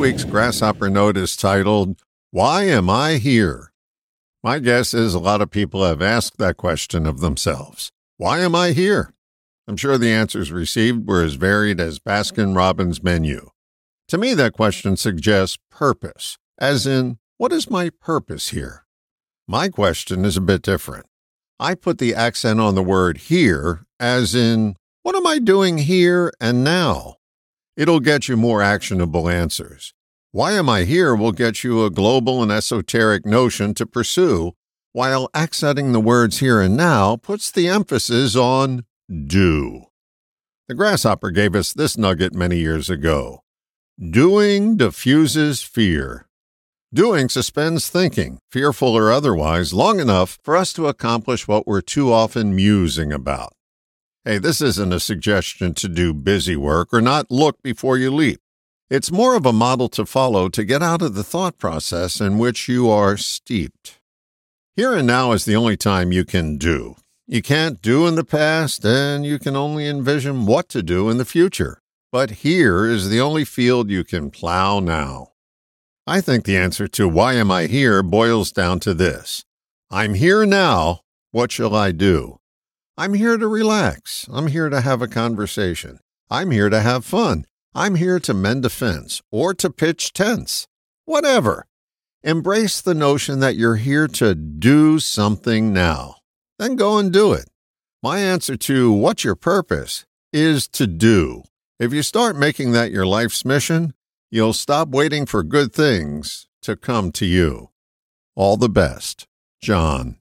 week's Grasshopper Note is titled, Why Am I Here? My guess is a lot of people have asked that question of themselves. Why am I here? I'm sure the answers received were as varied as Baskin Robbins' menu. To me, that question suggests purpose, as in, what is my purpose here? My question is a bit different. I put the accent on the word here, as in, what am I doing here and now? It'll get you more actionable answers. Why am I here will get you a global and esoteric notion to pursue, while accenting the words here and now puts the emphasis on do. The grasshopper gave us this nugget many years ago. Doing diffuses fear. Doing suspends thinking, fearful or otherwise, long enough for us to accomplish what we're too often musing about. Hey, this isn't a suggestion to do busy work or not look before you leap. It's more of a model to follow to get out of the thought process in which you are steeped. Here and now is the only time you can do. You can't do in the past, and you can only envision what to do in the future. But here is the only field you can plow now. I think the answer to why am I here boils down to this I'm here now. What shall I do? I'm here to relax. I'm here to have a conversation. I'm here to have fun. I'm here to mend a fence or to pitch tents. Whatever. Embrace the notion that you're here to do something now. Then go and do it. My answer to what's your purpose is to do. If you start making that your life's mission, you'll stop waiting for good things to come to you. All the best, John.